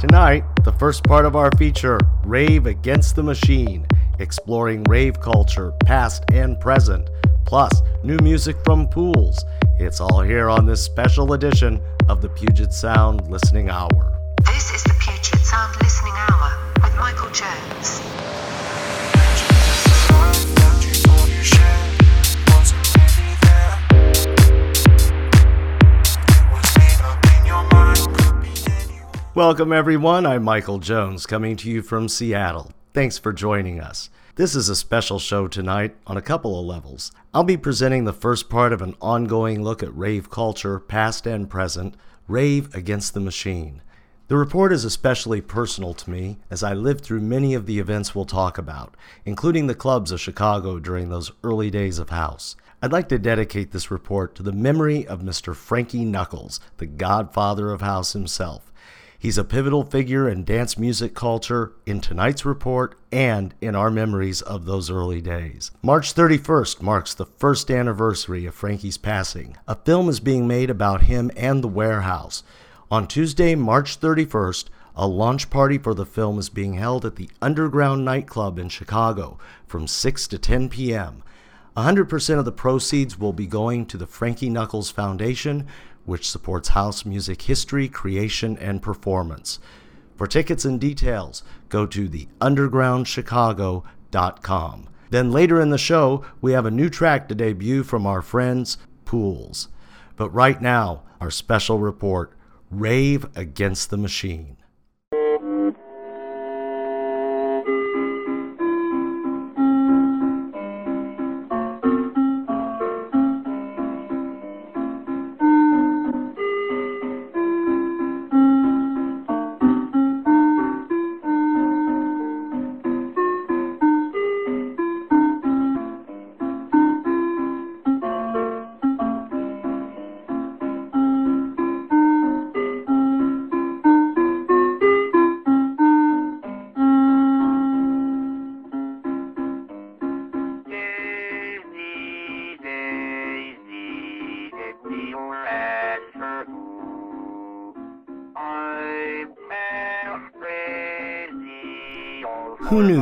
Tonight, the first part of our feature, Rave Against the Machine, exploring rave culture, past and present, plus new music from pools. It's all here on this special edition of the Puget Sound Listening Hour. This is the Puget Sound Listening Hour with Michael Jones. Welcome, everyone. I'm Michael Jones, coming to you from Seattle. Thanks for joining us. This is a special show tonight on a couple of levels. I'll be presenting the first part of an ongoing look at rave culture, past and present, Rave Against the Machine. The report is especially personal to me as I lived through many of the events we'll talk about, including the clubs of Chicago during those early days of house. I'd like to dedicate this report to the memory of Mr. Frankie Knuckles, the godfather of house himself. He's a pivotal figure in dance music culture in tonight's report and in our memories of those early days. March 31st marks the first anniversary of Frankie's passing. A film is being made about him and the warehouse. On Tuesday, March 31st, a launch party for the film is being held at the Underground Nightclub in Chicago from 6 to 10 p.m. 100% of the proceeds will be going to the Frankie Knuckles Foundation, which supports house music history, creation, and performance. For tickets and details, go to theundergroundchicago.com. Then later in the show, we have a new track to debut from our friends, Pools. But right now, our special report Rave Against the Machine.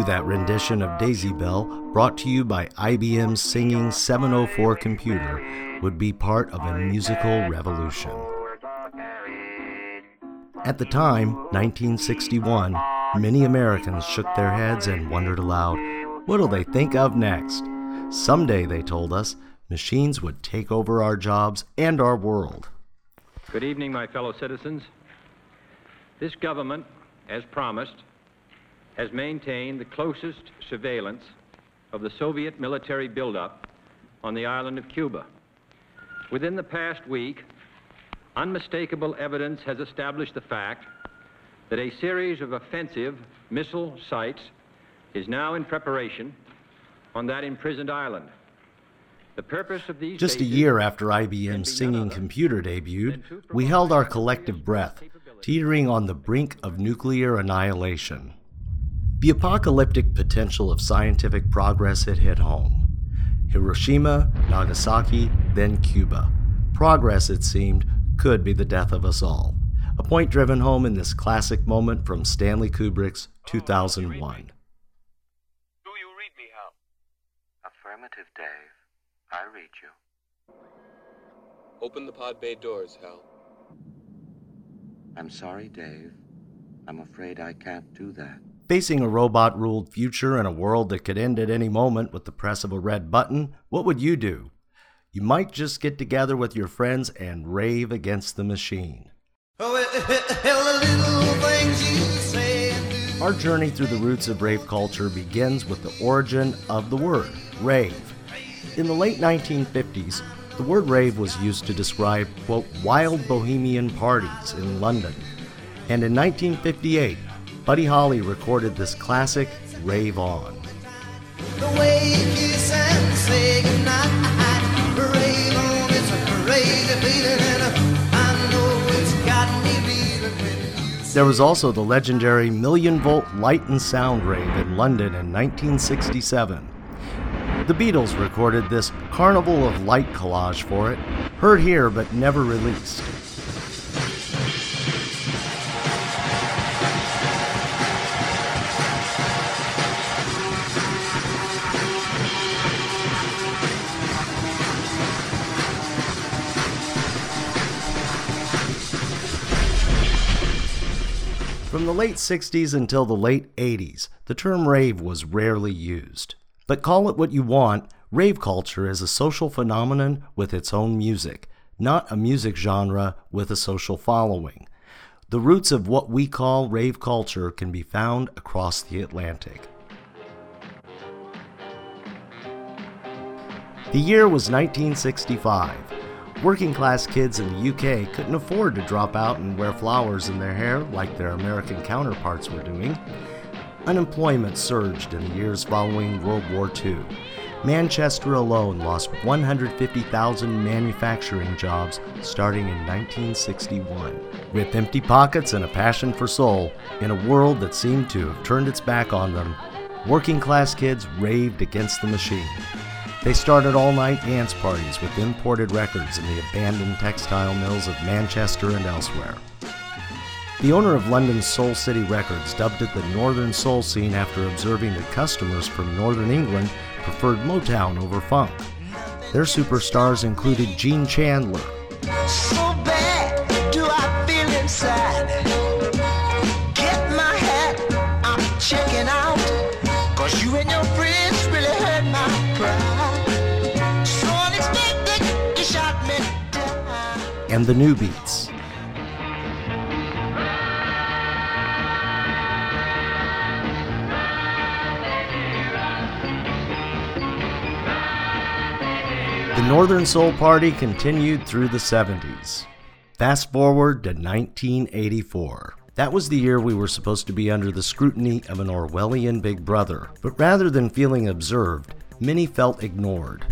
That rendition of Daisy Bell, brought to you by IBM's singing 704 computer, would be part of a musical revolution? At the time, 1961, many Americans shook their heads and wondered aloud, what'll they think of next? Someday, they told us, machines would take over our jobs and our world. Good evening, my fellow citizens. This government, as promised, has maintained the closest surveillance of the Soviet military buildup on the island of Cuba. Within the past week, unmistakable evidence has established the fact that a series of offensive missile sites is now in preparation on that imprisoned island. The purpose of these Just a year after IBM's singing computer debuted, we held our collective breath, teetering on the brink of nuclear annihilation. The apocalyptic potential of scientific progress had hit home. Hiroshima, Nagasaki, then Cuba. Progress, it seemed, could be the death of us all. A point driven home in this classic moment from Stanley Kubrick's 2001. Do you read me, Hal? Affirmative, Dave. I read you. Open the pod bay doors, Hal. I'm sorry, Dave. I'm afraid I can't do that. Facing a robot ruled future and a world that could end at any moment with the press of a red button, what would you do? You might just get together with your friends and rave against the machine. Our journey through the roots of rave culture begins with the origin of the word, rave. In the late 1950s, the word rave was used to describe, quote, wild bohemian parties in London. And in 1958, Buddy Holly recorded this classic, Rave On. There was also the legendary Million Volt Light and Sound Rave in London in 1967. The Beatles recorded this Carnival of Light collage for it, heard here but never released. From the late 60s until the late 80s, the term rave was rarely used. But call it what you want, rave culture is a social phenomenon with its own music, not a music genre with a social following. The roots of what we call rave culture can be found across the Atlantic. The year was 1965. Working class kids in the UK couldn't afford to drop out and wear flowers in their hair like their American counterparts were doing. Unemployment surged in the years following World War II. Manchester alone lost 150,000 manufacturing jobs starting in 1961. With empty pockets and a passion for soul, in a world that seemed to have turned its back on them, working class kids raved against the machine. They started all night dance parties with imported records in the abandoned textile mills of Manchester and elsewhere. The owner of London's Soul City Records dubbed it the Northern Soul scene after observing that customers from Northern England preferred Motown over funk. Their superstars included Gene Chandler, So hat, and the Newbeats. The Northern Soul Party continued through the 70s. Fast forward to 1984. That was the year we were supposed to be under the scrutiny of an Orwellian Big Brother, but rather than feeling observed, many felt ignored.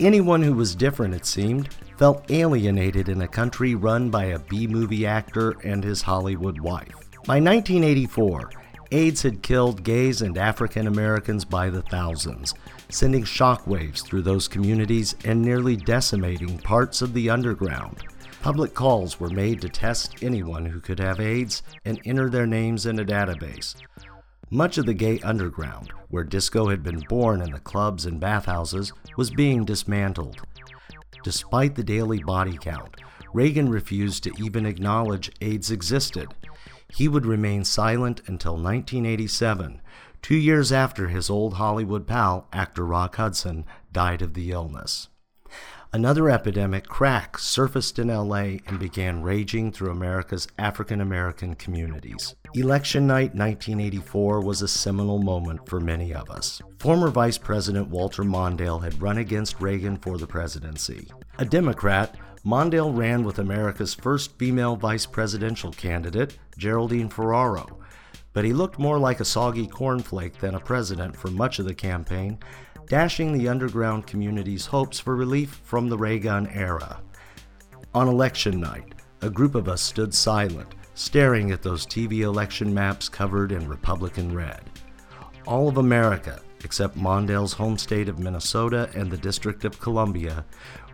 Anyone who was different, it seemed, felt alienated in a country run by a B movie actor and his Hollywood wife. By 1984, AIDS had killed gays and African Americans by the thousands, sending shockwaves through those communities and nearly decimating parts of the underground. Public calls were made to test anyone who could have AIDS and enter their names in a database. Much of the gay underground, where disco had been born in the clubs and bathhouses, was being dismantled. Despite the daily body count, Reagan refused to even acknowledge AIDS existed. He would remain silent until 1987, two years after his old Hollywood pal, actor Rock Hudson, died of the illness. Another epidemic, crack, surfaced in LA and began raging through America's African American communities. Election night 1984 was a seminal moment for many of us. Former Vice President Walter Mondale had run against Reagan for the presidency. A Democrat, Mondale ran with America's first female vice presidential candidate, Geraldine Ferraro, but he looked more like a soggy cornflake than a president for much of the campaign, dashing the underground community's hopes for relief from the Reagan era. On election night, a group of us stood silent, staring at those TV election maps covered in Republican red. All of America, except Mondale's home state of Minnesota and the District of Columbia,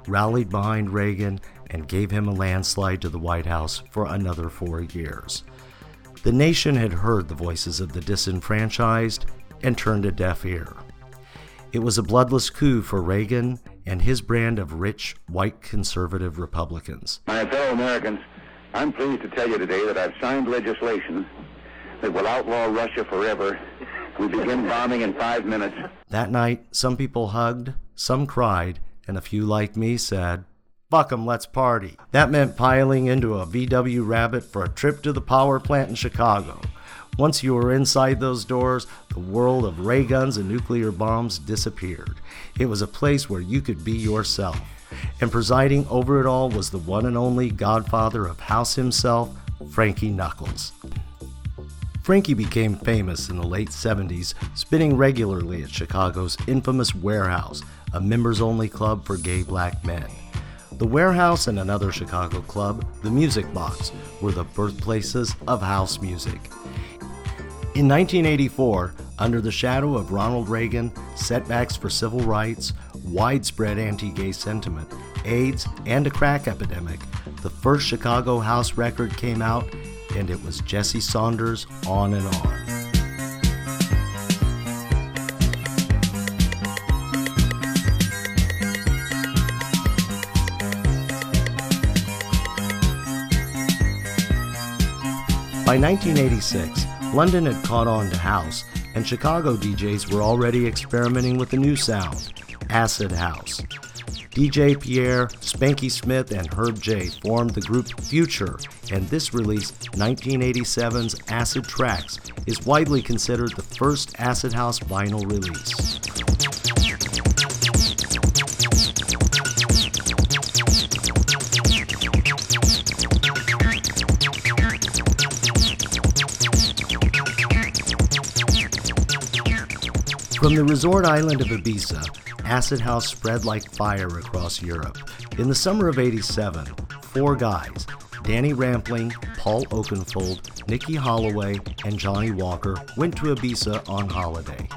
rallied behind Reagan and gave him a landslide to the White House for another four years. The nation had heard the voices of the disenfranchised and turned a deaf ear. It was a bloodless coup for Reagan and his brand of rich, white conservative Republicans. My fellow Americans, I'm pleased to tell you today that I've signed legislation that will outlaw Russia forever. We begin bombing in five minutes. That night, some people hugged, some cried, and a few like me said, Fuck 'em, let's party. That meant piling into a VW Rabbit for a trip to the power plant in Chicago. Once you were inside those doors, the world of ray guns and nuclear bombs disappeared. It was a place where you could be yourself. And presiding over it all was the one and only godfather of house himself, Frankie Knuckles. Frankie became famous in the late 70s, spinning regularly at Chicago's infamous Warehouse, a members only club for gay black men. The Warehouse and another Chicago club, the Music Box, were the birthplaces of house music. In 1984, under the shadow of Ronald Reagan, setbacks for civil rights, widespread anti gay sentiment, AIDS, and a crack epidemic, the first Chicago house record came out, and it was Jesse Saunders On and On. By By 1986, London had caught on to house, and Chicago DJs were already experimenting with a new sound acid house. DJ Pierre, Spanky Smith, and Herb J formed the group Phuture, and this release, 1987's Acid Tracks, is widely considered the first acid house vinyl release. From the resort island of Ibiza, acid house spread like fire across Europe. In the summer of 87, four guys, Danny Rampling, Paul Oakenfold, Nicky Holloway, and Johnny Walker, went to Ibiza on holiday.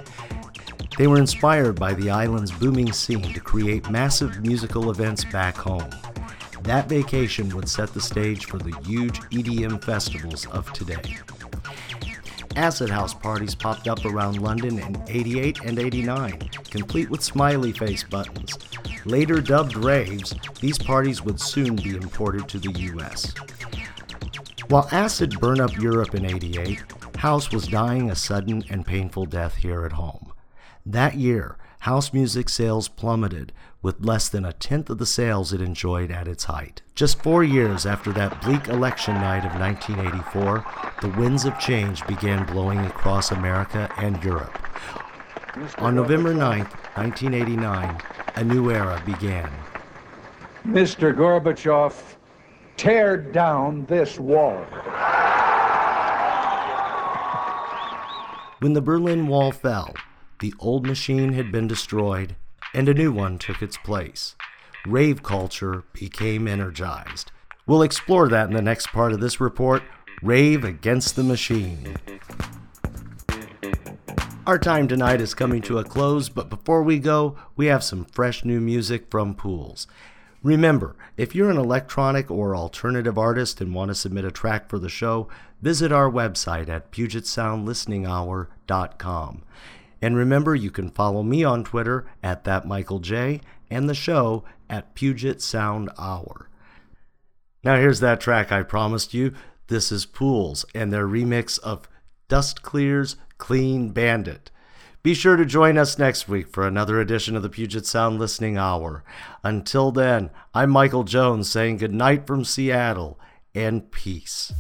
They were inspired by the island's booming scene to create massive musical events back home. That vacation would set the stage for the huge EDM festivals of today. Acid house parties popped up around London in 88 and 89, complete with smiley face buttons. Later dubbed raves, these parties would soon be imported to the US. While acid burned up Europe in 88, house was dying a sudden and painful death here at home. That year, house music sales plummeted, with less than a tenth of the sales it enjoyed at its height. Just four years after that bleak election night of 1984, the winds of change began blowing across America and Europe. On November 9, 1989, a new era began. Mr. Gorbachev, tear down this wall. When the Berlin Wall fell, the old machine had been destroyed and a new one took its place. Rave culture became energized. We'll explore that in the next part of this report Rave Against the Machine. Our time tonight is coming to a close, but before we go, we have some fresh new music from Pools. Remember, if you're an electronic or alternative artist and want to submit a track for the show, visit our website at PugetSoundListeningHour.com. And remember, you can follow me on Twitter at that Michael J and the show at Puget Sound Hour. Now here's that track I promised you. This is Pools and their remix of Dust Clear's Clean Bandit. Be sure to join us next week for another edition of the Puget Sound Listening Hour. Until then, I'm Michael Jones saying goodnight from Seattle and peace.